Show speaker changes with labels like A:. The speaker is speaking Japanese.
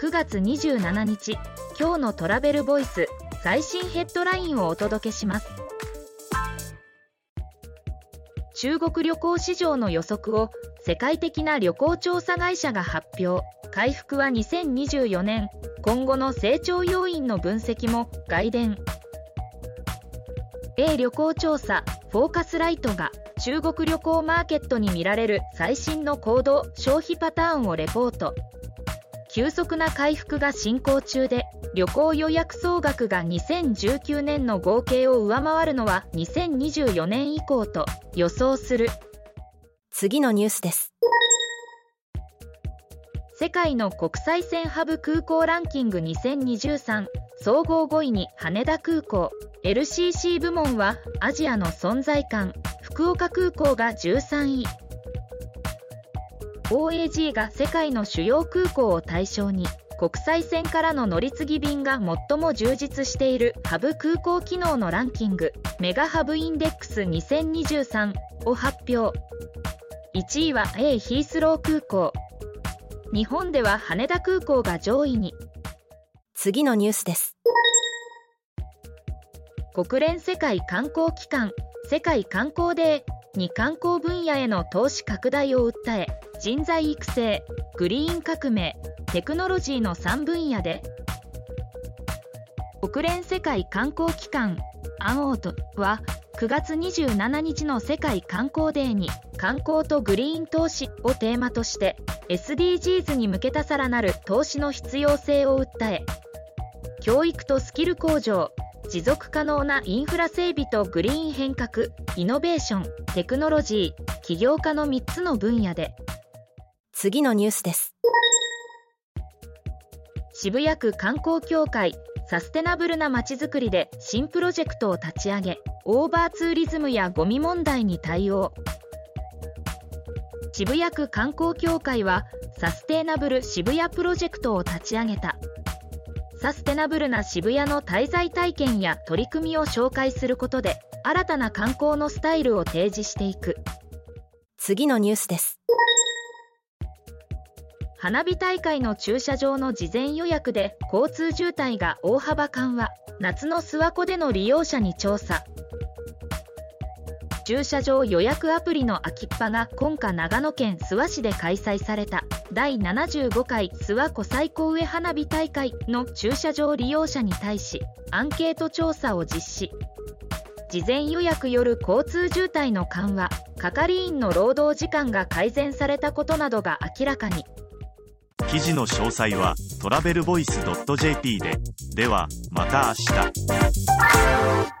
A: 9月27日今日のトラベルボイス最新ヘッドラインをお届けします。中国旅行市場の予測を世界的な旅行調査会社が発表。回復は2024年。今後の成長要因の分析も外伝。A 旅行調査フォーカスライトが中国旅行マーケットに見られる最新の行動消費パターンをレポート。急速な回復が進行中で旅行予約総額が2019年の合計を上回るのは2024年以降と予想する。
B: 次のニュースです。
A: 世界の国際線ハブ空港ランキング2023総合5位に羽田空港。LCC 部門はアジアの存在感福岡空港が13位 OAG が世界の主要空港を対象に国際線からの乗り継ぎ便が最も充実しているハブ空港機能のランキングメガハブインデックス2023を発表。1位は A ヒースロー空港。日本では羽田空港が上位に。
B: 次のニュースです。
A: 国連世界観光機関世界観光デーに観光分野への投資拡大を訴え人材育成グリーン革命テクノロジーの3分野で国連世界観光機関 UNWTO は9月27日の世界観光デーに観光とグリーン投資をテーマとして SDGs に向けたさらなる投資の必要性を訴え教育とスキル向上持続可能なインフラ整備とグリーン変革イノベーションテクノロジー起業家の3つの分野で
B: 次のニュースです。
A: 渋谷区観光協会サステナブルなまちづくりで新プロジェクトを立ち上げオーバーツーリズムやゴミ問題に対応。渋谷区観光協会はサステナブル渋谷プロジェクトを立ち上げた。サステナブルな渋谷の滞在体験や取り組みを紹介することで新たな観光のスタイルを提示していく。
B: 次のニュースです
A: 花火大会の駐車場の事前予約で交通渋滞が大幅緩和。夏の諏訪湖での利用者に調査。駐車場予約アプリの秋っぱが今夏長野県諏訪市で開催された第75回諏訪湖最高上花火大会の駐車場利用者に対しアンケート調査を実施。事前予約よる交通渋滞の緩和係員の労働時間が改善されたことなどが明らかに。
C: 記事の詳細はトラベルボイス .jp で。ではまた明日。